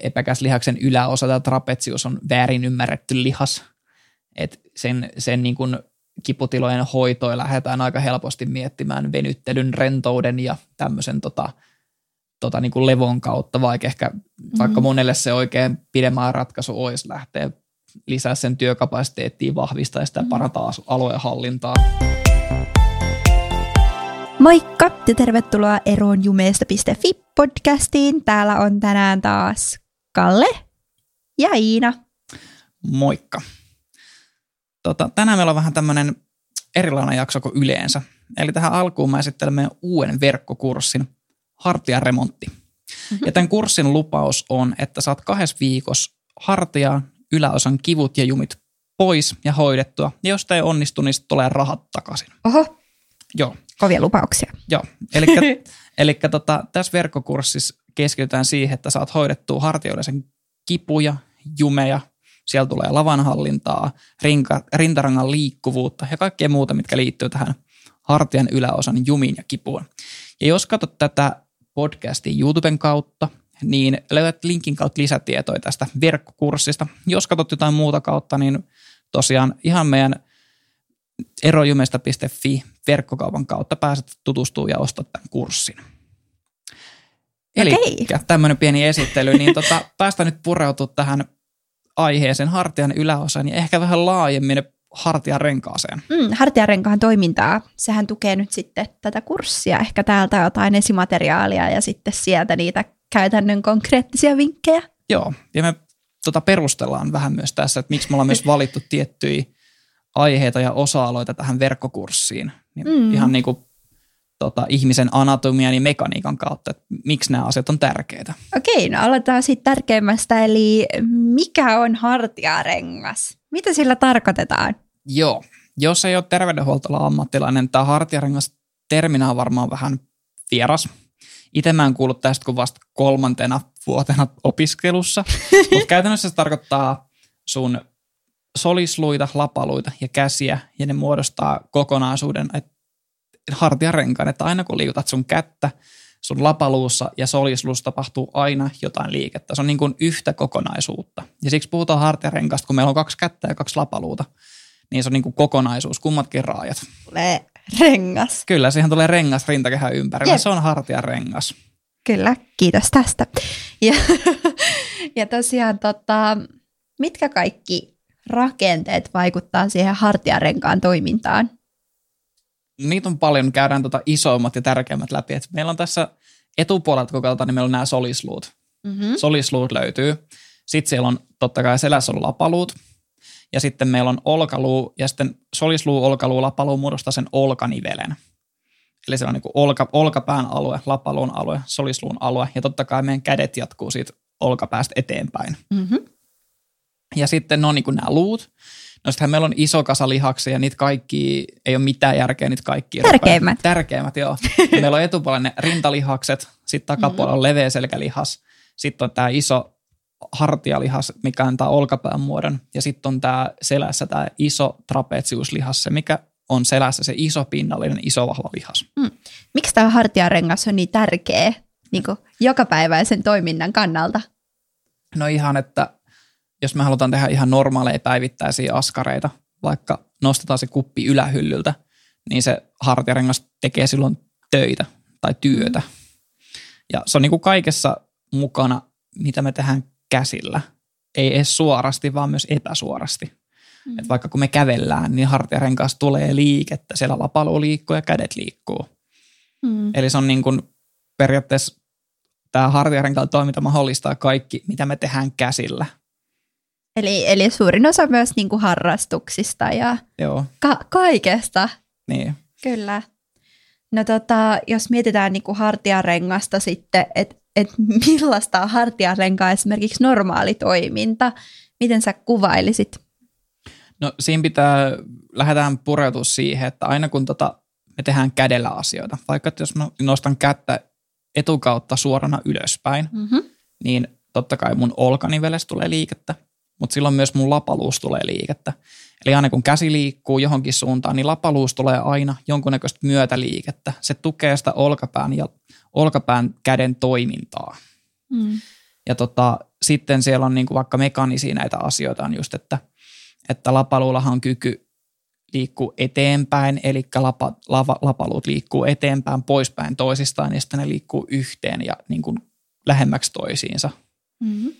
epäkäslihaksen yläosa tai trapetsius on väärin ymmärretty lihas. Et sen sen niin kuin kiputilojen hoitoa lähdetään aika helposti miettimään venyttelyn, rentouden ja tämmöisen tota, tota niin kuin levon kautta, vaikka ehkä mm-hmm. vaikka monelle se oikein pidemmän ratkaisu olisi lähteä lisää sen työkapasiteettia, vahvistaa sitä mm-hmm. parantaa alueen hallintaa. Moikka ja tervetuloa eroon jumeesta.fi podcastiin. Täällä on tänään taas Kalle ja Iina. Moikka. Tota, tänään meillä on vähän tämmöinen erilainen jakso kuin yleensä. Eli tähän alkuun mä esittelen meidän uuden verkkokurssin Hartiaremontti. Mm-hmm. Ja tämän kurssin lupaus on, että saat kahdessa viikossa hartia yläosan kivut ja jumit pois ja hoidettua. Ja jos tämä ei onnistu, niin tulee rahat takaisin. Oho. Joo. Kovia lupauksia. Joo. Eli tota, tässä verkkokurssissa keskitytään siihen, että saat hoidettua hartioille sen kipuja, jumeja, siellä tulee lavanhallintaa, rinka, rintarangan liikkuvuutta ja kaikkea muuta, mitkä liittyy tähän hartian yläosan jumiin ja kipuun. Ja jos katsot tätä podcastin YouTuben kautta, niin löydät linkin kautta lisätietoja tästä verkkokurssista. Jos katsot jotain muuta kautta, niin tosiaan ihan meidän erojumesta.fi verkkokaupan kautta pääset tutustumaan ja ostaa tämän kurssin. Eli tämmöinen pieni esittely, niin tota, päästä nyt pureutua tähän aiheeseen hartian yläosaan ja ehkä vähän laajemmin hartiarenkaaseen. Mm, hartiarenkaan toimintaa, sehän tukee nyt sitten tätä kurssia, ehkä täältä jotain esimateriaalia ja sitten sieltä niitä käytännön konkreettisia vinkkejä. Joo, ja me tota perustellaan vähän myös tässä, että miksi me ollaan myös valittu tiettyjä aiheita ja osa-aloita tähän verkkokurssiin. Niin mm. Ihan niin kuin tota, ihmisen anatomian ja mekaniikan kautta, että miksi nämä asiat on tärkeitä. Okei, no aloitetaan siitä tärkeimmästä, eli mikä on hartiarengas? Mitä sillä tarkoitetaan? Joo, jos ei ole terveydenhuoltola ammattilainen, tämä hartiarengas terminä on varmaan vähän vieras. Itse mä en kuullut tästä kuin vasta kolmantena vuotena opiskelussa, mutta käytännössä se tarkoittaa sun solisluita, lapaluita ja käsiä, ja ne muodostaa kokonaisuuden, hartiarenkaan, että aina kun liikutat sun kättä, sun lapaluussa ja solisluussa tapahtuu aina jotain liikettä. Se on niin kuin yhtä kokonaisuutta. Ja siksi puhutaan hartiarenkaasta, kun meillä on kaksi kättä ja kaksi lapaluuta. Niin se on niin kuin kokonaisuus, kummatkin raajat. Tulee rengas. Kyllä, siihen tulee rengas rintakehän ympärillä. Se on hartiarengas. Kyllä, kiitos tästä. Ja, ja tosiaan, tota, mitkä kaikki rakenteet vaikuttaa siihen hartiarenkaan toimintaan? niitä on paljon, käydään tota isoimmat ja tärkeimmät läpi. Et meillä on tässä etupuolelta kokeilta, niin meillä on nämä solisluut. Mm-hmm. Solisluut löytyy. Sitten siellä on totta kai selässä on lapaluut. Ja sitten meillä on olkaluu ja sitten solisluu, olkaluu, lapaluu muodostaa sen olkanivelen. Eli se on niin kuin olka, olkapään alue, lapaluun alue, solisluun alue ja totta kai meidän kädet jatkuu siitä olkapäästä eteenpäin. Mm-hmm. Ja sitten ne on niin kuin nämä luut. No sittenhän meillä on iso kasa lihaksia ja niitä kaikki, ei ole mitään järkeä niitä kaikki. Tärkeimmät. Tärkeimmät, joo. meillä on etupuolella ne rintalihakset, sitten takapuolella on leveä selkälihas, sitten on tämä iso hartialihas, mikä antaa olkapään muodon, ja sitten on tämä selässä tämä iso trapetsiuslihas, se mikä on selässä se iso pinnallinen, iso vahva lihas. Mm. Miksi tämä hartiarengas on niin tärkeä niin jokapäiväisen toiminnan kannalta? No ihan, että jos me halutaan tehdä ihan normaaleja päivittäisiä askareita, vaikka nostetaan se kuppi ylähyllyltä, niin se hartiarengas tekee silloin töitä tai työtä. Ja se on niin kuin kaikessa mukana, mitä me tehdään käsillä. Ei edes suorasti, vaan myös epäsuorasti. Mm. Et vaikka kun me kävellään, niin hartiarenkaasta tulee liikettä. Siellä lapalu liikkuu ja kädet liikkuu. Mm. Eli se on niin kuin periaatteessa tämä hartiarenkaan toiminta mahdollistaa kaikki, mitä me tehdään käsillä – Eli, eli suurin osa myös niin kuin harrastuksista ja Joo. Ka- kaikesta. Niin. Kyllä. No tota, jos mietitään niin kuin hartiarengasta sitten, että et millaista on hartiarenkaa esimerkiksi normaali toiminta, miten sä kuvailisit? No siinä pitää, lähdetään pureutua siihen, että aina kun tota, me tehdään kädellä asioita, vaikka että jos mä nostan kättä etukautta suorana ylöspäin, mm-hmm. niin totta kai mun olkaniveles tulee liikettä mutta silloin myös mun lapaluus tulee liikettä. Eli aina kun käsi liikkuu johonkin suuntaan, niin lapaluus tulee aina jonkunnäköistä myötäliikettä. Se tukee sitä olkapään ja olkapään käden toimintaa. Mm. Ja tota, sitten siellä on niin kuin vaikka mekanisia näitä asioita on just, että, että lapaluullahan on kyky liikkuu eteenpäin, eli lapa, lava, lapaluut liikkuu eteenpäin, poispäin toisistaan, ja sitten ne liikkuu yhteen ja niin kuin lähemmäksi toisiinsa. Mm-hmm.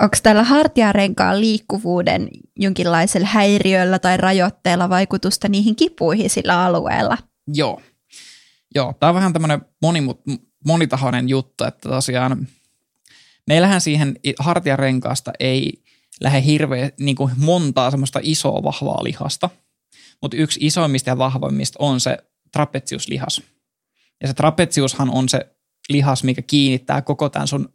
Onko tällä hartiarenkaan liikkuvuuden jonkinlaisella häiriöllä tai rajoitteella vaikutusta niihin kipuihin sillä alueella? Joo. Joo, tämä on vähän tämmöinen monimut, monitahoinen juttu, että tosiaan meillähän siihen hartiarenkaasta ei lähde hirveän niin kuin montaa semmoista isoa vahvaa lihasta, mutta yksi isoimmista ja vahvoimmista on se trapeziuslihas. Ja se trapeziushan on se lihas, mikä kiinnittää koko tämän sun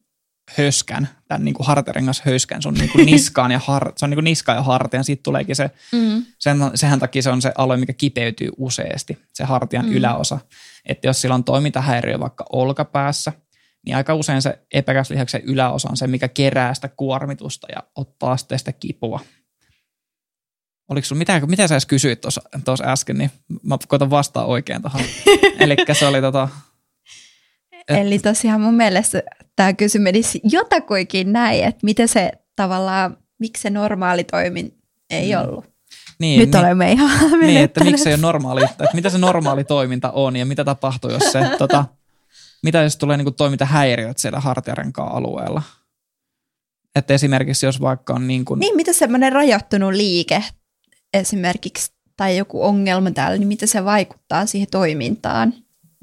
höskän, tämän niin kuin hartiarengas höskän sun niin kuin niskaan ja har, se on niin kuin niska ja hartian, siitä tuleekin se, mm. sen, sehän takia se on se alue, mikä kipeytyy useasti, se hartian mm. yläosa. Että jos sillä on toimintahäiriö vaikka olkapäässä, niin aika usein se epäkäslihaksen yläosa on se, mikä kerää sitä kuormitusta ja ottaa sitten sitä kipua. Oliko sulla, mitä, mitä sä edes kysyit tuossa äsken, niin mä koitan vastaa oikein tuohon. Eli se oli tota, Eli tosiaan mun mielestä tämä kysymys menisi jotakuinkin näin, että miten se tavallaan, miksi se normaali toimin ei mm. ollut. Niin, Nyt niin, olemme ihan Niin, että miksi se on normaali, että mitä se normaali toiminta on ja mitä tapahtuu, jos se, tota, mitä jos tulee niinku toimintahäiriöt siellä hartiarenkaan alueella. Että esimerkiksi jos vaikka on niin kuin... Niin, mitä semmoinen rajoittunut liike esimerkiksi tai joku ongelma täällä, niin miten se vaikuttaa siihen toimintaan?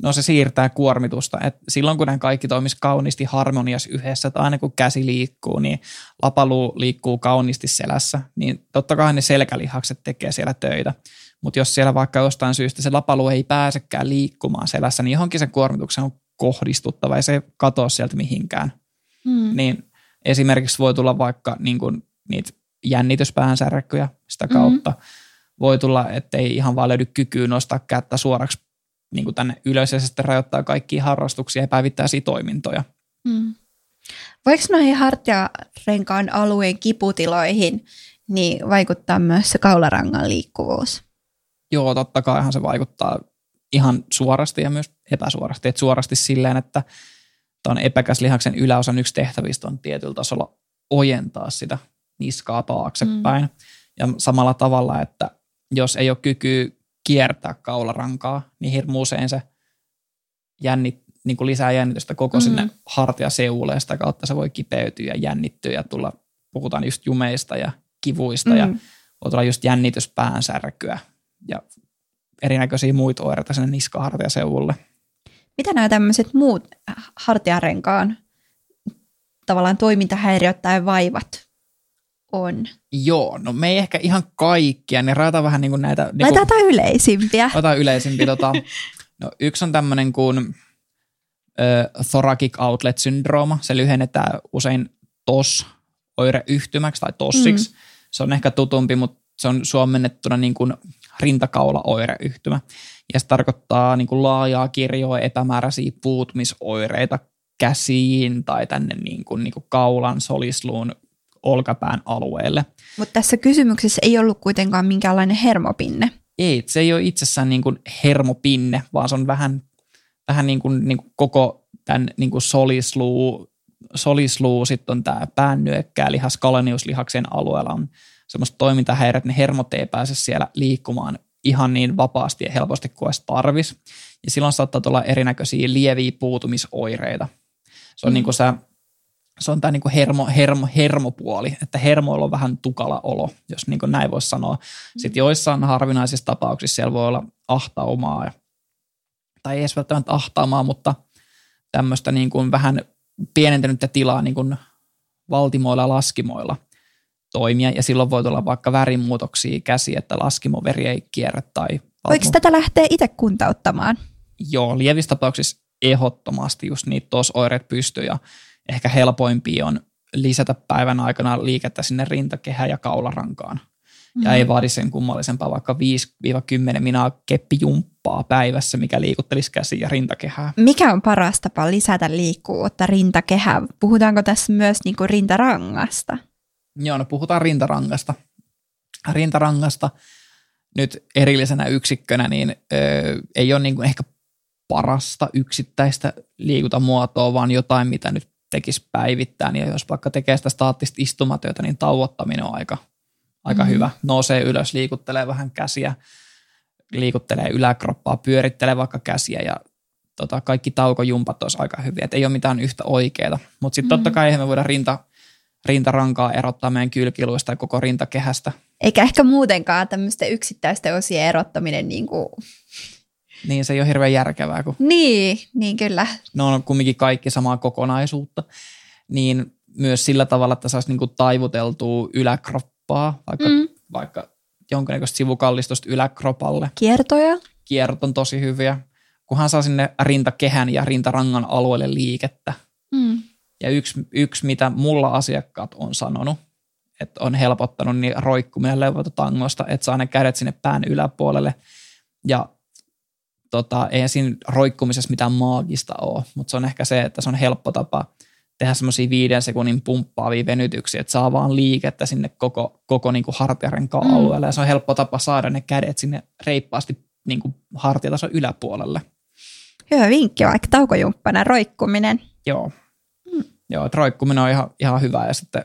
No se siirtää kuormitusta. Et silloin kun ne kaikki toimisi kauniisti harmonias yhdessä, tai aina kun käsi liikkuu, niin lapaluu liikkuu kauniisti selässä, niin totta kai ne selkälihakset tekee siellä töitä. Mutta jos siellä vaikka jostain syystä se lapaluu ei pääsekään liikkumaan selässä, niin johonkin se kuormituksen on kohdistuttava ja se ei katoa sieltä mihinkään. Hmm. Niin esimerkiksi voi tulla vaikka niin kun, niitä jännityspäänsärkkyjä sitä kautta. Hmm. Voi tulla, ettei ihan vaan löydy kykyä nostaa kättä suoraksi niin kuin tänne ylös ja sitten rajoittaa kaikkia harrastuksia ja päivittäisiä toimintoja. Hmm. Voiko noihin hartiarenkaan alueen kiputiloihin niin vaikuttaa myös se kaularangan liikkuvuus? Joo, totta kaihan se vaikuttaa ihan suorasti ja myös epäsuorasti. Et suorasti silleen, että tuon epäkäslihaksen yläosan yksi tehtävistä on tietyllä tasolla ojentaa sitä niskaa taaksepäin. Mm. Ja samalla tavalla, että jos ei ole kykyä kiertää kaularankaa, niin hirmu usein se jännit, niin kuin lisää jännitystä koko mm. sinne hartiaseuulle ja sitä kautta se voi kipeytyä ja jännittyä ja tulla, puhutaan just jumeista ja kivuista mm. ja voi tulla just jännityspäänsärkyä ja erinäköisiä muita oireita sinne niskahartiaseuvulle. Mitä nämä tämmöiset muut hartiarenkaan tavallaan toimintahäiriöt tai vaivat on? Joo, no me ei ehkä ihan kaikkia, niin rajataan vähän niin kuin näitä... Niin kuin, Laitetaan yleisimpiä. Otetaan yleisimpiä. tota, no, yksi on tämmöinen kuin ö, thoracic outlet syndrooma. Se lyhennetään usein TOS oireyhtymäksi tai tossiksi. Mm. Se on ehkä tutumpi, mutta se on suomennettuna niin kuin rintakaula-oireyhtymä. Ja se tarkoittaa niin kuin laajaa kirjoa epämääräisiä puutumisoireita käsiin tai tänne niin kuin, niin kuin kaulan, solisluun, olkapään alueelle. Mutta tässä kysymyksessä ei ollut kuitenkaan minkäänlainen hermopinne. Ei, se ei ole itsessään niin kuin hermopinne, vaan se on vähän, vähän niin kuin, niin kuin koko tämän niin kuin solisluu, solisluu, sitten on tämä päännyökkää lihas kaleniuslihaksen alueella on semmoista toimintahäiriöt, että ne hermot ei pääse siellä liikkumaan ihan niin vapaasti ja helposti kuin olisi tarvis. Ja silloin saattaa tulla erinäköisiä lieviä puutumisoireita. Se on mm. niin kuin sä se on tämä niin hermo, hermo, hermopuoli, että hermoilla on vähän tukala olo, jos niin näin voisi sanoa. Mm. Sitten joissain harvinaisissa tapauksissa siellä voi olla ahtaumaa, tai ei edes välttämättä ahtaumaa, mutta tämmöistä niin kuin vähän pienentynyttä tilaa niin kuin valtimoilla ja laskimoilla toimia, ja silloin voi tulla vaikka värimuutoksia käsi, että laskimoveri ei kierrä. Tai Voiko tätä lähteä itse kuntauttamaan? Joo, lievissä tapauksissa ehdottomasti just niitä tos oireet pystyy, ja ehkä helpoimpia on lisätä päivän aikana liikettä sinne rintakehään ja kaularankaan. Mm. Ja ei vaadi sen kummallisempaa vaikka 5-10 minaa keppijumppaa päivässä, mikä liikuttelisi käsiä ja rintakehää. Mikä on paras tapa lisätä liikkuvuutta rintakehään? Puhutaanko tässä myös niinku rintarangasta? Joo, no puhutaan rintarangasta. Rintarangasta nyt erillisenä yksikkönä, niin ö, ei ole niinku ehkä parasta yksittäistä liikuntamuotoa, vaan jotain, mitä nyt tekisi päivittäin. Ja jos vaikka tekee sitä staattista istumatyötä, niin tauottaminen on aika, aika mm. hyvä. Nousee ylös, liikuttelee vähän käsiä, liikuttelee yläkroppaa, pyörittelee vaikka käsiä ja tota, kaikki taukojumpat olisi aika hyviä. Et ei ole mitään yhtä oikeaa. Mutta sitten mm. totta kai me voidaan rinta, rintarankaa erottaa meidän kylkiluista ja koko rintakehästä. Eikä ehkä muutenkaan tämmöisten yksittäisten osien erottaminen niin kuin niin, se ei ole hirveän järkevää. Kun niin, niin kyllä. Ne on kumminkin kaikki samaa kokonaisuutta. Niin myös sillä tavalla, että saisi niinku taivuteltua yläkroppaa, vaikka, mm. vaikka jonkinnäköistä sivukallistusta yläkropalle. Kiertoja. Kiertot on tosi hyviä, kunhan saa sinne rintakehän ja rintarangan alueelle liikettä. Mm. Ja yksi, yksi, mitä mulla asiakkaat on sanonut, että on helpottanut, niin roikkuminen levototangosta, että saa ne kädet sinne pään yläpuolelle ja tota, ei siinä roikkumisessa mitään maagista ole, mutta se on ehkä se, että se on helppo tapa tehdä semmoisia viiden sekunnin pumppaavia venytyksiä, että saa vaan liikettä sinne koko, koko niin kuin hartiarenkaan mm. alueelle ja se on helppo tapa saada ne kädet sinne reippaasti niin kuin hartiatason yläpuolelle. Hyvä vinkki, vaikka taukojumppana roikkuminen. Joo, mm. Joo että roikkuminen on ihan, ihan hyvä ja sitten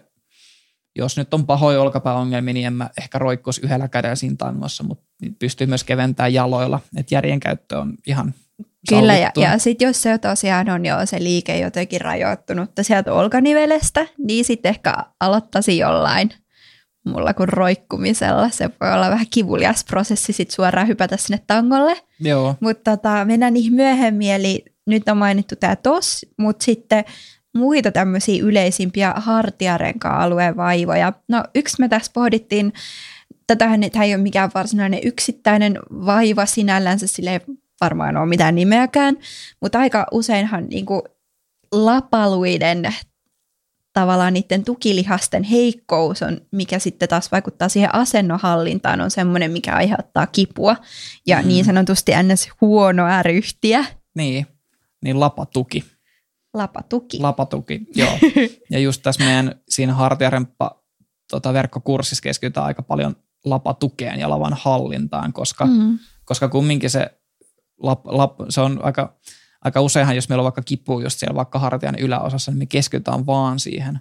jos nyt on pahoja olkapääongelmia, niin en mä ehkä roikkuisi yhdellä kädellä siinä tangossa, mutta pystyy myös keventämään jaloilla, että järjen käyttö on ihan Kyllä, ja, ja sitten jos se tosiaan on jo se liike jotenkin rajoittunutta sieltä olkanivelestä, niin sitten ehkä aloittaisi jollain mulla kuin roikkumisella. Se voi olla vähän kivulias prosessi sitten suoraan hypätä sinne tangolle. Joo. Mutta tota, mennään niihin myöhemmin, eli nyt on mainittu tämä TOS, mutta sitten muita tämmöisiä yleisimpiä hartiarenka-alueen vaivoja. No yksi me tässä pohdittiin, tätähän tämä ei ole mikään varsinainen yksittäinen vaiva sinällänsä, sille ei varmaan ole mitään nimeäkään, mutta aika useinhan niin kuin lapaluiden tavallaan niiden tukilihasten heikkous on, mikä sitten taas vaikuttaa siihen asennohallintaan, on semmoinen, mikä aiheuttaa kipua ja mm. niin sanotusti ns. huonoa ryhtiä. Niin, niin lapatuki. Lapatuki. Lapatuki, joo. ja just tässä meidän siinä hartiaremppa tota, verkkokurssissa keskitytään aika paljon lapatukeen ja lavan hallintaan, koska, mm. koska kumminkin se, lap, lap, se on aika, aika useinhan, jos meillä on vaikka kipu just siellä vaikka hartian yläosassa, niin me keskitytään vaan siihen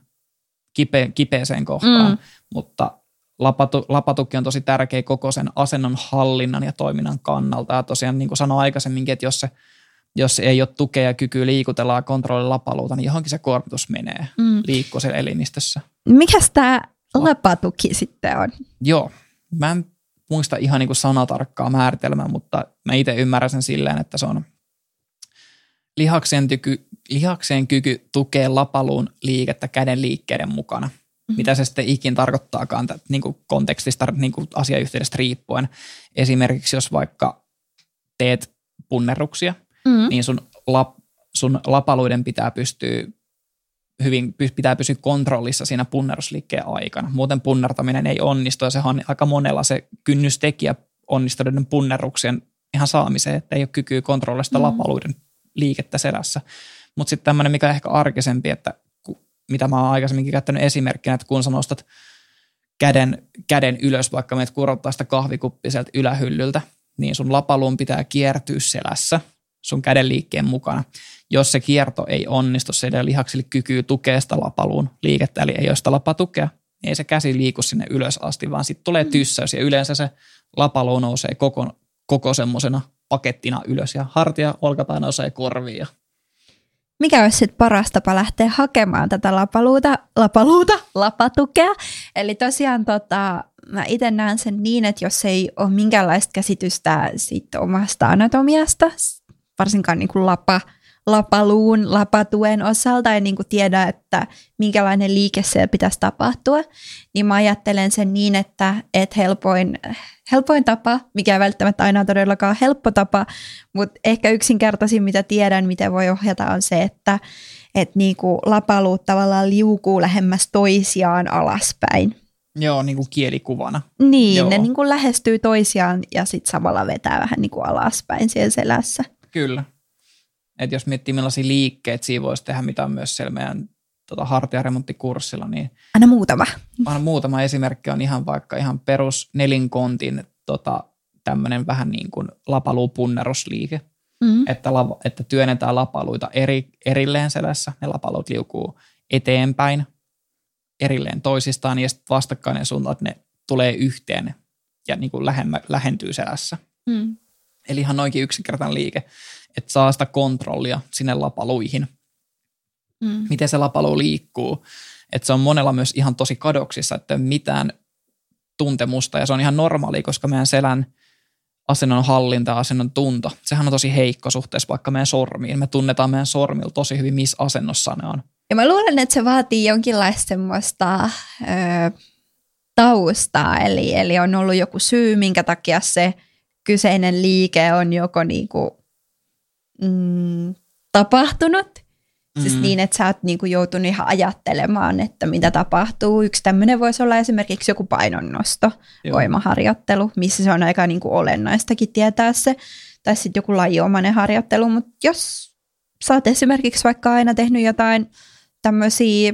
kipe, kipeeseen kohtaan, mm. mutta lapatu, lapatuki on tosi tärkeä koko sen asennon hallinnan ja toiminnan kannalta. Ja tosiaan niin kuin sanoin aikaisemminkin, että jos se jos ei ole tukea ja kykyä liikutella ja kontrollilla lapaluuta, niin johonkin se kuormitus menee, mm. liikkuu siellä elimistössä. Mikäs tämä lapatuki sitten on? Joo, mä en muista ihan niin kuin sanatarkkaa määritelmää, mutta mä itse ymmärrän sen silleen, että se on lihakseen, tyky, lihakseen kyky tukea lapaluun liikettä käden liikkeiden mukana. Mm-hmm. Mitä se sitten ikin tarkoittaakaan niin kuin kontekstista, niin kuin asiayhteydestä riippuen. Esimerkiksi jos vaikka teet punnerruksia – mm. niin sun, lap, sun lapaluiden pitää pystyä hyvin, pitää pysyä kontrollissa siinä punnerusliikkeen aikana. Muuten punnertaminen ei onnistu ja se on aika monella se kynnystekijä onnistuneiden punneruksien ihan saamiseen, että ei ole kykyä kontrolloida sitä mm. lapaluiden liikettä selässä. Mutta sitten tämmöinen, mikä on ehkä arkisempi, että mitä mä oon aikaisemminkin käyttänyt esimerkkinä, että kun sä nostat käden, käden ylös, vaikka meidät kurottaa sitä kahvikuppia sieltä ylähyllyltä, niin sun lapaluun pitää kiertyä selässä – sun käden liikkeen mukana. Jos se kierto ei onnistu, se ei lihaksille kykyy tukea sitä lapaluun liikettä, eli ei ole sitä lapatukea, niin ei se käsi liiku sinne ylös asti, vaan sitten tulee mm. tyssäys ja yleensä se lapaluu nousee koko, koko semmoisena pakettina ylös ja hartia, olkapää nousee korviin mikä olisi sitten paras tapa lähteä hakemaan tätä lapaluuta, lapaluuta, lapatukea. Eli tosiaan tota, mä itse näen sen niin, että jos ei ole minkäänlaista käsitystä siitä omasta anatomiasta, varsinkaan niin kuin lapa, lapaluun, lapatuen osalta en niin kuin tiedä, että minkälainen liike siellä pitäisi tapahtua, niin mä ajattelen sen niin, että, että helpoin, helpoin tapa, mikä ei välttämättä aina todellakaan helppo tapa, mutta ehkä yksinkertaisin, mitä tiedän, miten voi ohjata, on se, että että niin kuin lapaluut tavallaan liukuu lähemmäs toisiaan alaspäin. Joo, niin kuin kielikuvana. Niin, Joo. ne niin kuin lähestyy toisiaan ja sitten samalla vetää vähän niin kuin alaspäin siellä selässä. Kyllä. Et jos miettii millaisia liikkeitä siinä voisi tehdä, mitä on myös siellä meidän tota, hartiaremonttikurssilla, niin... Aina muutama. Aina muutama esimerkki on ihan vaikka ihan perus nelinkontin tota, tämmöinen vähän niin kuin lapaluupunnerusliike. Mm. että, lava, että työnnetään lapaluita eri, erilleen selässä. Ne lapalut liukuu eteenpäin erilleen toisistaan ja sitten vastakkainen suunta, että ne tulee yhteen ja niin kuin lähemmä, lähentyy selässä. Mm. Eli ihan noinkin yksinkertainen liike, että saa sitä kontrollia sinne lapaluihin. Mm. Miten se lapalu liikkuu. Että se on monella myös ihan tosi kadoksissa, että ei ole mitään tuntemusta ja se on ihan normaali, koska meidän selän asennon hallinta ja asennon tunto, sehän on tosi heikko suhteessa vaikka meidän sormiin. Me tunnetaan meidän sormilla tosi hyvin, missä asennossa ne on. Ja mä luulen, että se vaatii jonkinlaista semmoista ö, taustaa, eli, eli on ollut joku syy, minkä takia se kyseinen liike on joko niinku, mm, tapahtunut, mm. siis niin, että sä oot niinku joutunut ihan ajattelemaan, että mitä tapahtuu. Yksi tämmöinen voisi olla esimerkiksi joku painonnosto, Joo. voimaharjoittelu, missä se on aika niinku olennaistakin tietää se, tai sitten joku lajiomainen harjoittelu, mutta jos sä oot esimerkiksi vaikka aina tehnyt jotain tämmöisiä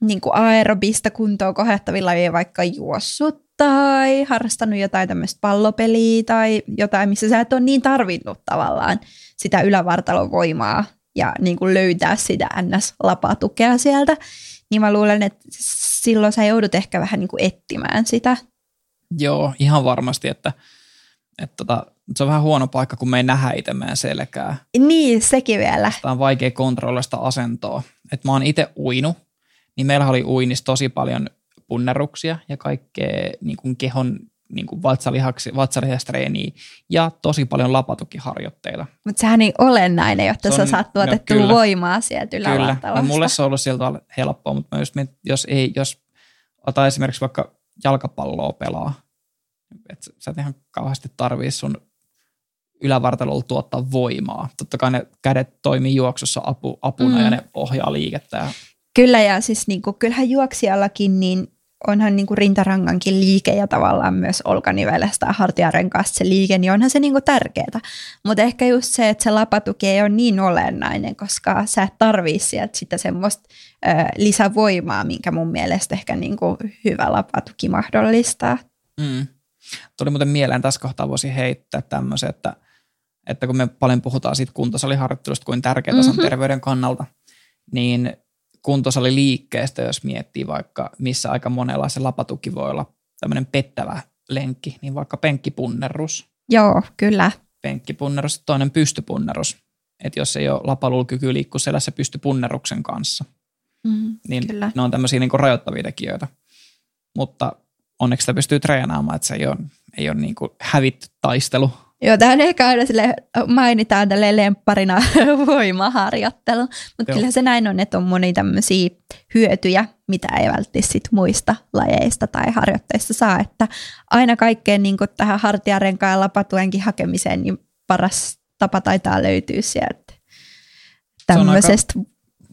niin kuin aerobista kuntoa kohettavilla lajeja, vaikka juossut tai harrastanut jotain tämmöistä pallopeliä tai jotain, missä sä et ole niin tarvinnut tavallaan sitä ylävartalon voimaa ja niin kuin löytää sitä ns-lapatukea sieltä, niin mä luulen, että silloin sä joudut ehkä vähän niin kuin etsimään sitä. Joo, ihan varmasti, että, että tota, se on vähän huono paikka, kun me ei nähdä itse meidän selkää. Niin, sekin vielä. Tämä on vaikea kontrolloida sitä asentoa. Et mä oon itse uinut, niin meillä oli uinnissa tosi paljon punnerruksia ja kaikkea niin kuin kehon niin kuin vatsalihaksi, vatsalihastreeniä ja tosi paljon lapatukiharjoitteita. Mutta sehän niin olennainen, jotta Se sä on- saat no tuotettua kyllä. voimaa sieltä Kyllä, ylävartalosta. no, mulle se on ollut tavalla helppoa, mutta mietin, jos, ei, jos ota esimerkiksi vaikka jalkapalloa pelaa, että sä et ihan kauheasti tarvii sun ylävartalolla tuottaa voimaa. Totta kai ne kädet toimii juoksussa apu, apuna Mm. ja ne ohjaa liikettä. Kyllä ja siis niinku, kyllähän juoksijallakin niin onhan niinku rintarangankin liike ja tavallaan myös olkanivelestä ja hartiarenkaasta se liike, niin onhan se niinku tärkeää. Mutta ehkä just se, että se lapatuki ei ole niin olennainen, koska sä et tarvii sieltä sitä semmoista ö, lisävoimaa, minkä mun mielestä ehkä niinku hyvä lapatuki mahdollistaa. mm. Tuli muuten mieleen, tässä kohtaa voisi heittää tämmöisen, että, että kun me paljon puhutaan siitä kuntosaliharjoittelusta, kuin tärkeää mm-hmm. se on terveyden kannalta, niin kuntosaliliikkeestä, jos miettii vaikka, missä aika monella se lapatuki voi olla tämmöinen pettävä lenkki, niin vaikka penkkipunnerus, Joo, kyllä. penkkipunnerus ja toinen pystypunnerus. Että jos ei ole lapalulla kyky liikkua selässä pystypunneruksen kanssa, Mm, niin Kyllä. ne on tämmöisiä niin rajoittavia tekijöitä. Mutta onneksi sitä pystyy treenaamaan, että se ei ole, ei ole niin hävitty taistelu. Joo, tämä on ehkä aina sille, mainitaan tälle lempparina voimaharjoittelu, mutta Joo. kyllä se näin on, että on moni tämmöisiä hyötyjä, mitä ei välttämättä sit muista lajeista tai harjoitteista saa, että aina kaikkeen niin tähän hartiarenkaan ja lapatuenkin hakemiseen, niin paras tapa taitaa löytyä sieltä aika- tämmöisestä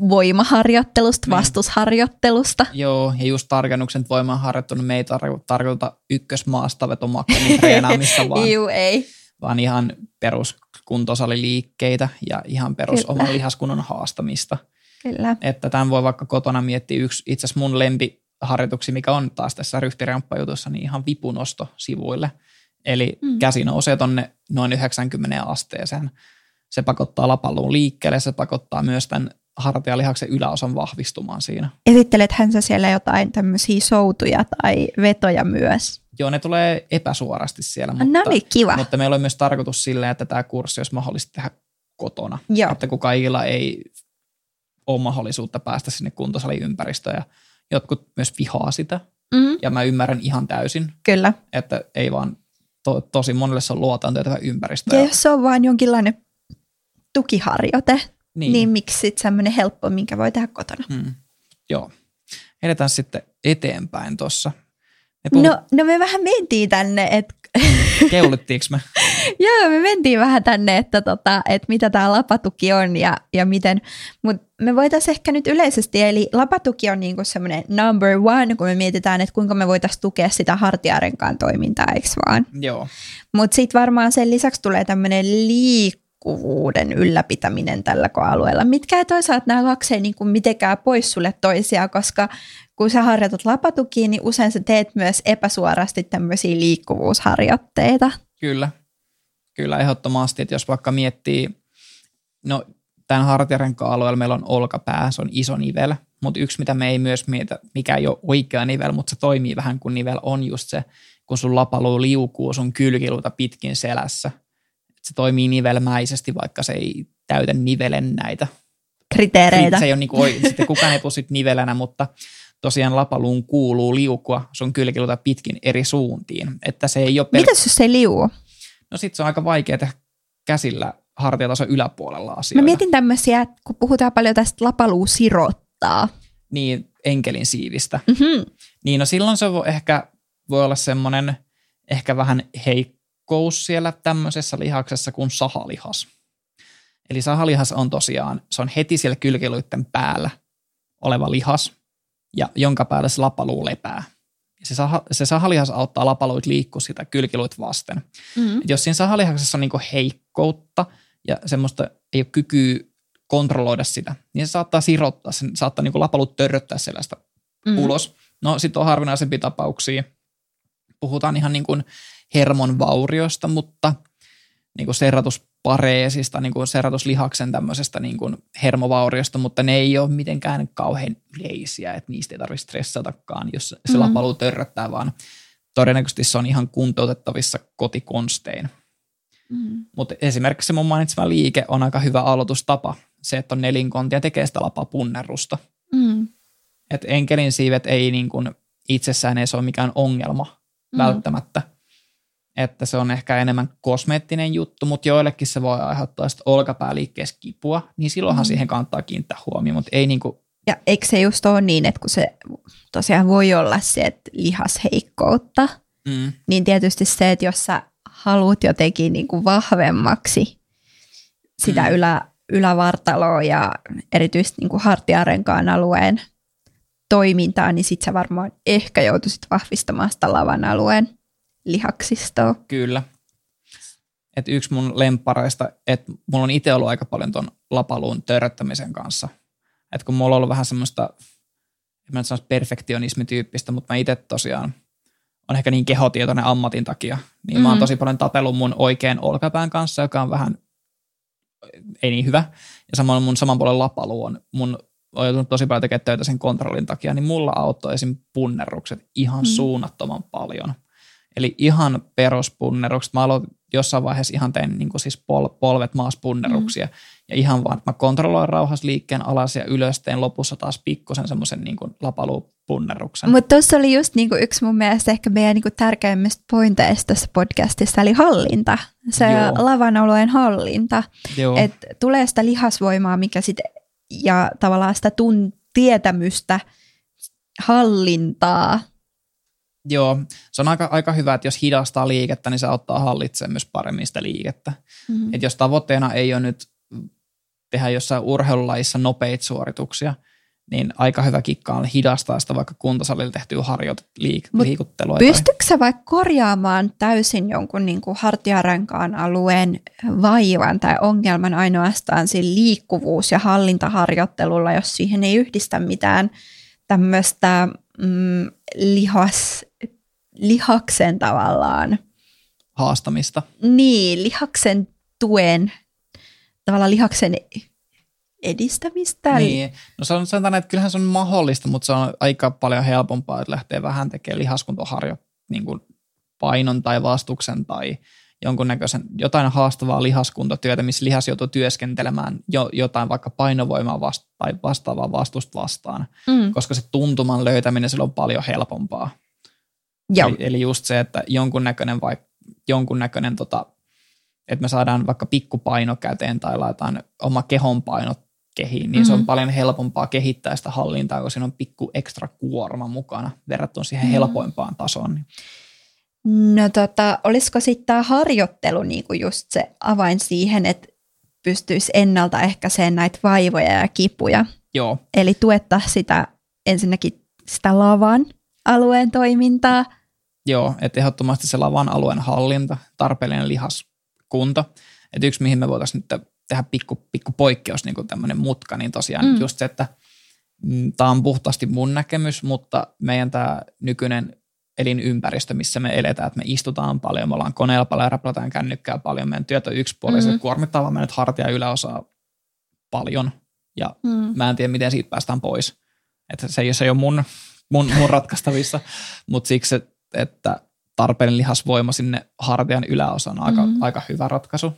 voimaharjoittelusta, Niin. vastusharjoittelusta. Joo, ja just tarkennuksen että voimaan harjoittunut, me ei tar- tarkoita ykkösmaastavetomakkanin treenaamista, vaan, Juu, ei. Vaan ihan peruskuntosaliliikkeitä ja ihan perus Kyllä. oman lihaskunnon haastamista. Kyllä. Että tämän voi vaikka kotona miettiä yksi, itse asiassa mun lempiharjoituksi, mikä on taas tässä ryhtiramppajutussa, niin ihan vipunosto sivuille. Eli Mm. käsi nousee tonne noin 90 asteeseen. Se pakottaa lapaluun liikkeelle, se pakottaa myös tämän hartialihaksen yläosan vahvistumaan siinä. Esittelethän sä siellä jotain tämmöisiä soutuja tai vetoja myös? Joo, ne tulee epäsuorasti siellä, No mutta, niin, kiva. mutta meillä on myös tarkoitus silleen, että tämä kurssi olisi mahdollista tehdä kotona. Joo. Että kun kaikilla ei ole mahdollisuutta päästä sinne kuntosaliympäristöön ja jotkut myös vihaa sitä. Mm, Ja mä ymmärrän ihan täysin, kyllä. että ei vaan to, tosi monelle se on luotaan tehtävä ympäristö. Ja jos se on vain jonkinlainen tukiharjoite, niin, niin, miksi sitten semmoinen helppo, minkä voi tehdä kotona? hmm, joo. Edetään sitten eteenpäin tuossa. Puhut, No, no me vähän mentiin tänne, että keulittiinko me? joo, me mentiin vähän tänne, että, tota, että mitä tämä lapatuki on ja, ja miten, mutta me voitaisiin ehkä nyt yleisesti, eli lapatuki on niinku semmoinen number one, kun me mietitään, että kuinka me voitaisiin tukea sitä hartiarenkaan toimintaa, eikö vaan? joo. Mutta sitten varmaan sen lisäksi tulee tämmöinen liikkuvuuden ylläpitäminen tällä alueella, mitkä toisaalta nämä kaksi ei niinku mitenkään pois sulle toisiaan, koska kun sä harjoitat lapatukiin, niin usein sä teet myös epäsuorasti tämmöisiä liikkuvuusharjoitteita. Kyllä, Kyllä ehdottomasti, että jos vaikka miettii, no tämän hartiarenkaan alueella meillä on olkapää, se on iso nivel, mutta yksi mitä me ei myös mieta, mikä ei ole oikea nivel, mutta se toimii vähän kuin nivel on just se, kun sun lapaluu liukuu sun kylkiluuta pitkin selässä. Se toimii nivelmäisesti, vaikka se ei täytä nivelen näitä kriteereitä. Se ei ole niin kuin, sitten kukaan ei sit nivelänä, mutta tosiaan lapaluun kuuluu liukua sun kylkiluuta pitkin eri suuntiin. Että se ei ole per... Mitäs jos se ei liuu? No sit se on aika vaikea tehdä käsillä hartiatason yläpuolella asioita. Mä mietin tämmöisiä, kun puhutaan paljon tästä lapaluu sirottaa. Niin, enkelin siivistä. Mm-hmm. Niin, no silloin se voi ehkä voi olla semmoinen ehkä vähän heikkous siellä tämmöisessä lihaksessa kuin sahalihas. Eli sahalihas on tosiaan, se on heti siellä kylkiluiden päällä oleva lihas, ja jonka päällä se lapaluu lepää. Se, sah- se sahalihas auttaa lapaluit liikkua sitä kylkiluit vasten. Mm-hmm. jos siinä sahalihaksessa on niinku heikkoutta ja semmoista ei ole kykyä kontrolloida sitä, niin se saattaa sirottaa, se saattaa niinku lapalut törröttää sellaista mm-hmm. ulos. No sitten on harvinaisempi tapauksia. Puhutaan ihan niin kuin hermon vauriosta, mutta niin kuin serratuspareesista, niin kuin serratuslihaksen tämmöisestä niin kuin hermovauriosta, mutta ne ei ole mitenkään kauhean yleisiä, että niistä ei tarvitse stressatakaan, jos se mm-hmm. lapalu törröttää, vaan todennäköisesti se on ihan kuntoutettavissa kotikonstein. Mm-hmm. Mutta esimerkiksi se mun mainitsema liike on aika hyvä aloitustapa, se, että on nelinkontia tekee sitä lapapunnerusta. Mm-hmm. Et enkelin siivet ei niin kuin itsessään edes ole mikään ongelma mm-hmm. välttämättä – että se on ehkä enemmän kosmeettinen juttu, mutta joillekin se voi aiheuttaa sitä olkapääliikkeessä kipua, niin silloinhan mm. siihen kannattaa kiinnittää huomioon, mutta ei niinku ja eikö se just ole niin, että kun se tosiaan voi olla se, että lihasheikkoutta, mm. niin tietysti se, että jos sä haluat jotenkin niin kuin vahvemmaksi sitä mm. ylä, ylävartaloa ja erityisesti niin kuin hartiarenkaan alueen toimintaa, niin sit sä varmaan ehkä joutuisit vahvistamaan sitä lavan alueen lihaksistoa. Kyllä. Et yksi mun lempareista, että mulla on itse ollut aika paljon ton lapaluun törröttämisen kanssa. Et kun mulla on ollut vähän semmoista, en mä nyt perfektionismityyppistä, mutta mä itse tosiaan on ehkä niin kehotietoinen ammatin takia, niin mm mä oon mm. tosi paljon tapellut mun oikean olkapään kanssa, joka on vähän ei niin hyvä. Ja samoin mun saman puolen lapalu on mun on joutunut tosi paljon tekemään töitä sen kontrollin takia, niin mulla auttoi esim. punnerrukset ihan mm. suunnattoman paljon – Eli ihan peruspunnerukset. Mä aloin jossain vaiheessa ihan tein niin kuin siis pol, polvet maaspunneruksia. Mm. Ja ihan vaan, että mä kontrolloin rauhassa liikkeen alas ja ylös, tein lopussa taas pikkusen semmoisen niin lapalupunneruksen. Mutta tuossa oli just niin kuin yksi mun mielestä ehkä meidän niin kuin tärkeimmistä pointeista tässä podcastissa, eli hallinta. Se Joo. lavan alueen hallinta. Että tulee sitä lihasvoimaa, mikä sit, ja tavallaan sitä tun, tietämystä, hallintaa – Joo, se on aika, aika hyvä, että jos hidastaa liikettä, niin se auttaa hallitsemaan myös paremmin sitä liikettä. Mm-hmm. Et jos tavoitteena ei ole nyt tehdä jossain urheilulajissa nopeita suorituksia, niin aika hyvä kikka on hidastaa sitä vaikka kuntosalilla tehtyä harjoit liik- liikuttelua. Pystytkö sä vaikka korjaamaan täysin jonkun niin kuin hartiarankaan alueen vaivan tai ongelman ainoastaan siinä liikkuvuus- ja hallintaharjoittelulla, jos siihen ei yhdistä mitään tämmöistä mm, lihas, lihaksen tavallaan. Haastamista. Niin, lihaksen tuen, tavallaan lihaksen edistämistä. Niin, no se on sanotaan, että kyllähän se on mahdollista, mutta se on aika paljon helpompaa, että lähtee vähän tekemään lihaskuntoharjo niin kuin painon tai vastuksen tai jonkunnäköisen, jotain haastavaa lihaskuntotyötä, missä lihas joutuu työskentelemään jo, jotain vaikka painovoimaa vasta, tai vastaavaa vastusta vastaan, mm. koska se tuntuman löytäminen sillä on paljon helpompaa. Eli, eli just se, että jonkunnäköinen, vaikka, jonkunnäköinen tota, että me saadaan vaikka pikkupaino käteen tai laitetaan oma kehonpaino kehiin, niin mm-hmm. se on mm-hmm. paljon helpompaa kehittää sitä hallintaa, kun siinä on pikku ekstra kuorma mukana verrattuna siihen mm-hmm. helpoimpaan tasoon. No tota, olisiko sitten tämä harjoittelu niinku just se avain siihen, että pystyisi ennaltaehkäiseen näitä vaivoja ja kipuja? Joo. Eli tuetta sitä ensinnäkin sitä lavan alueen toimintaa. Joo, että ehdottomasti se lavan alueen hallinta, tarpeellinen lihaskunto. Että yksi, mihin me voitaisiin nyt tehdä pikku, pikku poikkeus, niin kuin tämmöinen mutka, niin tosiaan mm. just se, että mm, tämä on puhtaasti mun näkemys, mutta meidän tämä nykyinen elinympäristö, missä me eletään, että me istutaan paljon, me ollaan koneella paljon raplataan kännykkää paljon, meidän työt on yksipuoliset, mm-hmm. kuormittaa vaan meidät hartia yläosaa paljon ja mm. mä en tiedä, miten siitä päästään pois. Että se, se ei ole mun, mun, mun ratkaistavissa, mutta siksi, että tarpeellinen lihasvoima sinne hartian yläosaan on aika, mm. aika hyvä ratkaisu.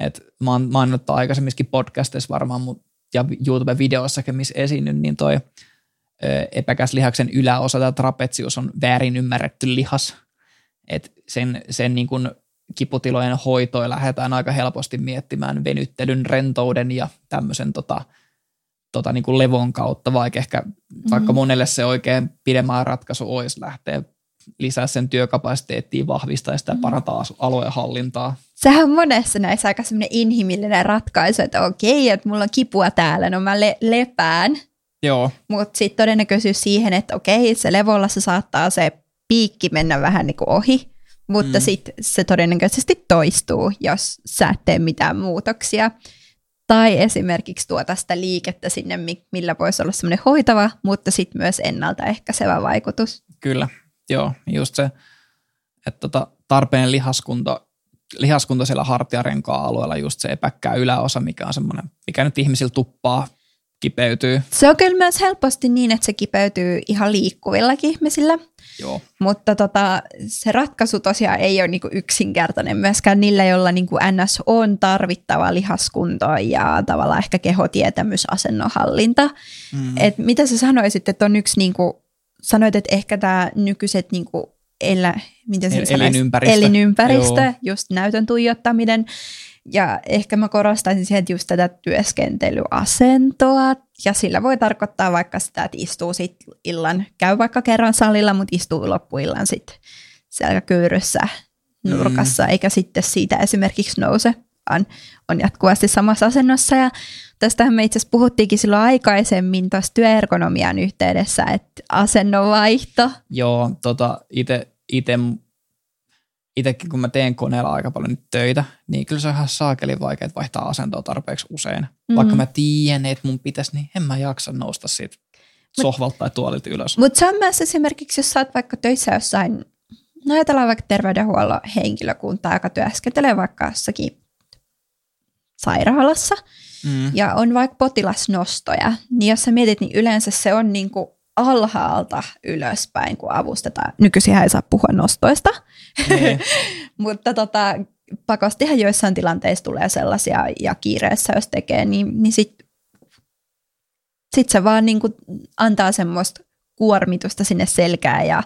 Et mä oon maininnut aikaisemminkin podcasteissa varmaan ja YouTube-videoissakin, missä esiinnyn, niin toi epäkäslihaksen yläosa tai trapetsius on väärin ymmärretty lihas. Et sen, sen niin kun kiputilojen hoitoja lähdetään aika helposti miettimään venyttelyn, rentouden ja tämmöisen tota, tota niin kuin levon kautta, vaikka ehkä mm-hmm. vaikka monelle se oikein pidemmän ratkaisu olisi lähteä lisää sen työkapasiteettia, vahvistaa sitä, mm. parantaa alueen hallintaa. Sehän on monessa näissä aika semmoinen inhimillinen ratkaisu, että okei, että mulla on kipua täällä, no mä le- lepään. Joo. Mutta sitten todennäköisyys siihen, että okei, se levolla se saattaa se piikki mennä vähän niin kuin ohi, mutta mm. sitten se todennäköisesti toistuu, jos sä et tee mitään muutoksia. Tai esimerkiksi tuo tästä liikettä sinne, millä voisi olla semmoinen hoitava, mutta sitten myös ennaltaehkäisevä vaikutus. Kyllä, joo, just se, että tota, tarpeen lihaskunto, lihaskunto siellä hartiarenkaa alueella, just se epäkkää yläosa, mikä on semmoinen, mikä nyt ihmisillä tuppaa kipeytyy. Se on kyllä myös helposti niin, että se kipeytyy ihan liikkuvillakin ihmisillä. Joo. Mutta tota, se ratkaisu tosiaan ei ole niinku yksinkertainen myöskään niillä, joilla niinku NS on tarvittava lihaskunto ja tavallaan ehkä kehotietämys, asennonhallinta. Mm. Et mitä sä sanoisit, että on yksi, niinku, sanoit, että ehkä tämä nykyiset niinku elä, miten se El, elinympäristö, elinympäristö just näytön tuijottaminen, ja ehkä mä korostaisin sieltä just tätä työskentelyasentoa, ja sillä voi tarkoittaa vaikka sitä, että istuu sit illan, käy vaikka kerran salilla, mutta istuu loppuillan sitten selkäkyyryssä nurkassa, mm. eikä sitten siitä esimerkiksi nouse, vaan on jatkuvasti samassa asennossa. Ja tästähän me itse asiassa puhuttiinkin silloin aikaisemmin tuossa työergonomian yhteydessä, että asennonvaihto. Joo, tota, itse itsekin kun mä teen koneella aika paljon nyt töitä, niin kyllä se on ihan saakeli vaikea vaihtaa asentoa tarpeeksi usein. Mm. Vaikka mä tiedän, että mun pitäisi, niin en mä jaksa nousta siitä sohvalta tai tuolilta ylös. Mutta se on myös esimerkiksi, jos sä oot vaikka töissä jossain, no ajatellaan vaikka terveydenhuollon henkilökuntaa, joka työskentelee vaikka jossakin sairaalassa, mm. ja on vaikka potilasnostoja, niin jos sä mietit, niin yleensä se on niinku alhaalta ylöspäin, kun avustetaan. Nykyisin ei saa puhua nostoista, niin. mutta tota, pakostihan joissain tilanteissa tulee sellaisia, ja kiireessä jos tekee, niin, niin sitten sit se vaan niin kuin antaa semmoista kuormitusta sinne selkään ja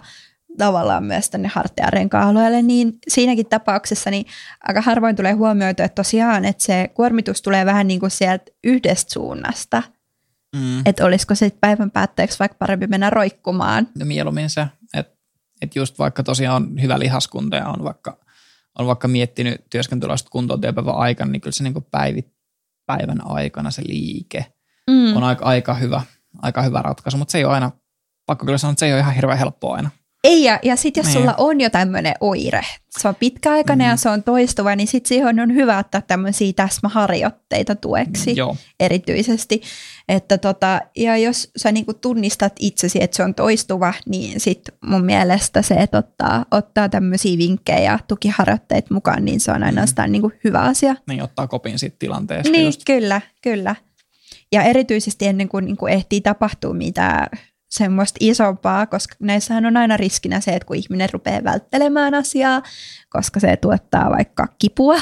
tavallaan myös tänne hartiarenka-alueelle, niin siinäkin tapauksessa niin aika harvoin tulee huomioitu, että tosiaan, että se kuormitus tulee vähän niin kuin sieltä yhdestä suunnasta – Mm. Että olisiko se päivän päätteeksi vaikka parempi mennä roikkumaan. No mieluummin se, että et just vaikka tosiaan on hyvä lihaskunto ja on vaikka, on vaikka miettinyt työskentelyä kuntoon työpäivän aikana, niin kyllä se niin päivit, päivän aikana se liike mm. on aika, aika, hyvä, aika hyvä ratkaisu, mutta se ei ole aina, pakko kyllä sanoa, että se ei ole ihan hirveän helppoa aina. Ei, ja, ja sitten jos niin. sulla on jo tämmöinen oire, se on pitkäaikainen mm. ja se on toistuva, niin sitten siihen on hyvä ottaa tämmöisiä täsmäharjoitteita tueksi Joo. erityisesti. Että tota, ja jos sä niinku tunnistat itsesi, että se on toistuva, niin sitten mun mielestä se, että ottaa, ottaa tämmöisiä vinkkejä ja tukiharjoitteita mukaan, niin se on ainoastaan mm. niinku hyvä asia. Niin, ottaa kopin siitä tilanteesta. Niin, just. kyllä, kyllä. Ja erityisesti ennen kuin, niin kuin ehtii tapahtua mitään semmoista isompaa, koska näissähän on aina riskinä se, että kun ihminen rupeaa välttelemään asiaa, koska se tuottaa vaikka kipua,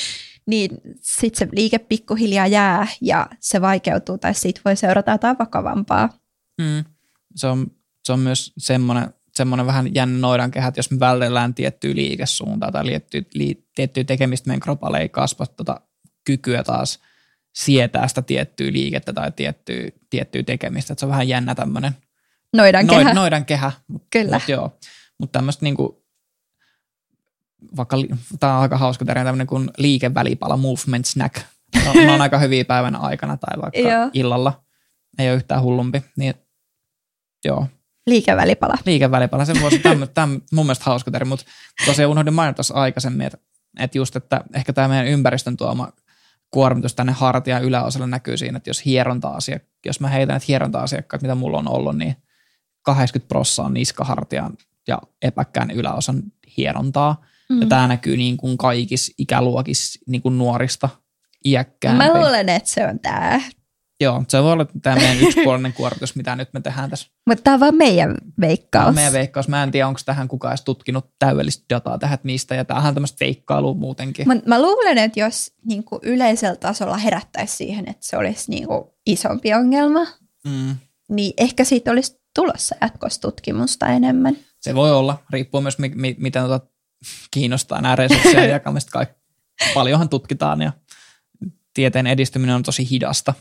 niin sitten se liike pikkuhiljaa jää ja se vaikeutuu tai siitä voi seurata jotain vakavampaa. Mm. Se, on, se on myös semmoinen, semmoinen vähän jännä noidankehä, että jos me vältellään tiettyä liikesuuntaa tai tiettyä, li, tiettyä tekemistä, meidän kropalle ei kasva tota kykyä taas sietää sitä tiettyä liikettä tai tiettyä, tiettyä tekemistä. Että se on vähän jännä tämmöinen – Noidan kehä. Noid, noidan kehä. Kyllä. Mutta joo. Mutta tämmöistä niinku, vaikka, tämä on aika hauska termi, tämmöinen kuin liikevälipala, movement snack. No, ne on aika hyviä päivän aikana tai vaikka joo. illalla. Ei ole yhtään hullumpi. Niin, joo. Liikevälipala. Liikevälipala, se voisi tämä, tämä mun mielestä hauska termi, mutta tosiaan unohdin mainita tuossa aikaisemmin, että, että just, että ehkä tämä meidän ympäristön tuoma kuormitus tänne hartian yläosalle näkyy siinä, että jos hieronta-asiak- jos mä heitän, että hieronta-asiakkaat, mitä mulla on ollut, niin 80 prossaa on niskahartian ja epäkkään yläosan hierontaa. Mm. Ja tämä näkyy niin kuin kaikissa ikäluokissa niin kuin nuorista iäkkäämpiin. Mä luulen, että se on tää. Joo, se voi olla tämä meidän yksipuolinen kuoritus, mitä nyt me tehdään tässä. Mutta tää on vaan meidän veikkaus. Tämä on meidän veikkaus. Mä en tiedä, onko tähän kukaan edes tutkinut täydellistä dataa tähän, mistä. Ja tämähän on tämmöistä veikkailua muutenkin. Mut mä luulen, että jos niinku yleisellä tasolla herättäisi siihen, että se olisi niinku isompi ongelma, Mm. niin ehkä siitä olisi tulossa jatkostutkimusta enemmän. Se voi olla. Riippuu myös, mi- mi- miten tota kiinnostaa nämä resurssien jakamista. Kaik- paljonhan tutkitaan ja tieteen edistyminen on tosi hidasta.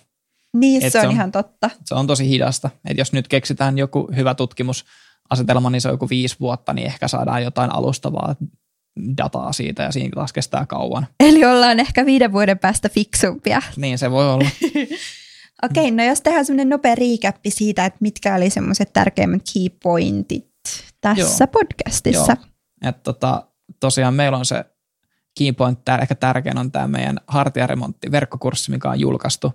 Niin, Et se on, se on- ihan totta. Se on tosi hidasta. Et jos nyt keksitään joku hyvä tutkimusasetelma, niin se on joku viisi vuotta, niin ehkä saadaan jotain alustavaa dataa siitä ja siinä taas kestää kauan. Eli ollaan ehkä viiden vuoden päästä fiksumpia. Niin se voi olla. Okei, no jos tehdään semmoinen nopea riikäppi siitä, että mitkä oli semmoiset tärkeimmät key pointit tässä Joo. podcastissa. Joo. Et tota, tosiaan meillä on se key point, tää, ehkä tärkein on tämä meidän hartiaremontti verkkokurssi, mikä on julkaistu.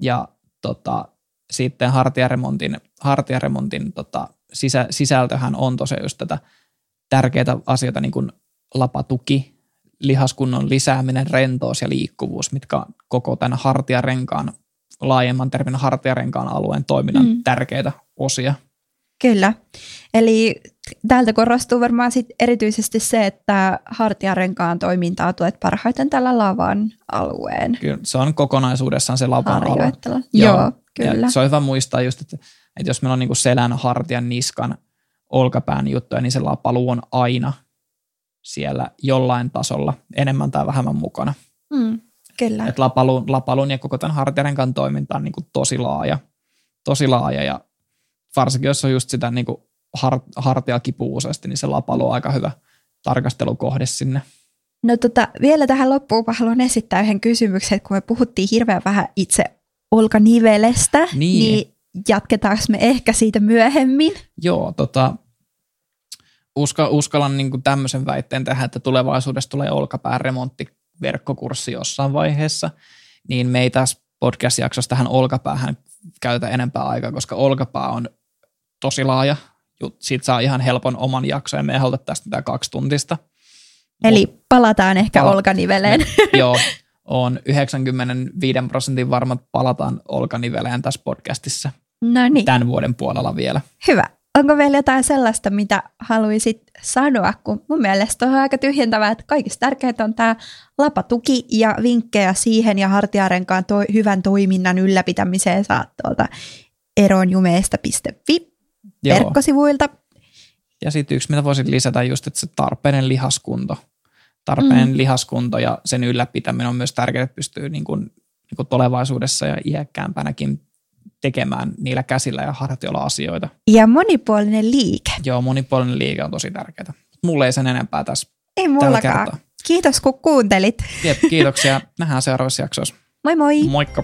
Ja tota, sitten hartiaremontin, hartiaremontin tota, sisä, sisältöhän on tosiaan just tätä tärkeitä asioita, niin kuin lapatuki, lihaskunnon lisääminen, rentous ja liikkuvuus, mitkä on koko tämän hartiarenkaan, laajemman termin hartiarenkaan alueen toiminnan Mm. tärkeitä osia. Kyllä. Eli täältä korostuu varmaan sit erityisesti se, että hartiarenkaan toimintaa tuet parhaiten tällä lavan alueen Kyllä se on kokonaisuudessaan se lavan alue. Joo, Joo, kyllä. Ja se on hyvä muistaa just, että, että jos meillä on niin kuin selän, hartian, niskan, olkapään juttuja, niin se lapaluu on aina siellä jollain tasolla enemmän tai vähemmän mukana. Mm, kyllä. Et lapalun, lapalun ja koko tämän hartiarenkaan toiminta on niin kuin tosi laaja. Tosi laaja ja varsinkin jos on just sitä niin kuin har, hartiakipua useasti, niin se lapalu on aika hyvä tarkastelukohde sinne. No tota, vielä tähän loppuun mä haluan esittää yhden kysymyksen, että kun me puhuttiin hirveän vähän itse olkanivelestä, Niin. niin jatketaanko me ehkä siitä myöhemmin? Joo, tota, uska, uskallan niin tämmöisen väitteen tehdä, että tulevaisuudessa tulee olkapään remonttiverkkokurssi jossain vaiheessa, niin me ei tässä podcast-jaksossa tähän olkapäähän käytä enempää aikaa, koska olkapää on tosi laaja. Siitä saa ihan helpon oman jakson ja me ei haluta tästä tää kaksi tuntista. Eli palataan ehkä Pala- olkaniveleen. Joo, on 95 prosentin varma, että palataan olkaniveleen tässä podcastissa No niin, tämän vuoden puolella vielä. hyvä. Onko vielä jotain sellaista, mitä haluaisit sanoa, kun mun mielestä on aika tyhjentävää, että kaikista tärkeintä on tämä lapatuki ja vinkkejä siihen ja hartiarenkaan toi, hyvän toiminnan ylläpitämiseen saat tuolta eronjumeista.fi Joo. verkkosivuilta. Ja sitten yksi, mitä voisin lisätä, just, että se tarpeinen lihaskunto. Tarpeinen mm. lihaskunto ja sen ylläpitäminen on myös tärkeää, että pystyy niin kuin, niin kuin tulevaisuudessa ja iäkkäämpänäkin tekemään niillä käsillä ja hartioilla asioita. Ja monipuolinen liike. Joo, monipuolinen liike on tosi tärkeää. Mulle ei sen enempää tässä Ei mullakaan. Kiitos kun kuuntelit. Jep, kiitoksia. Nähdään seuraavassa jaksossa. Moi moi! Moikka!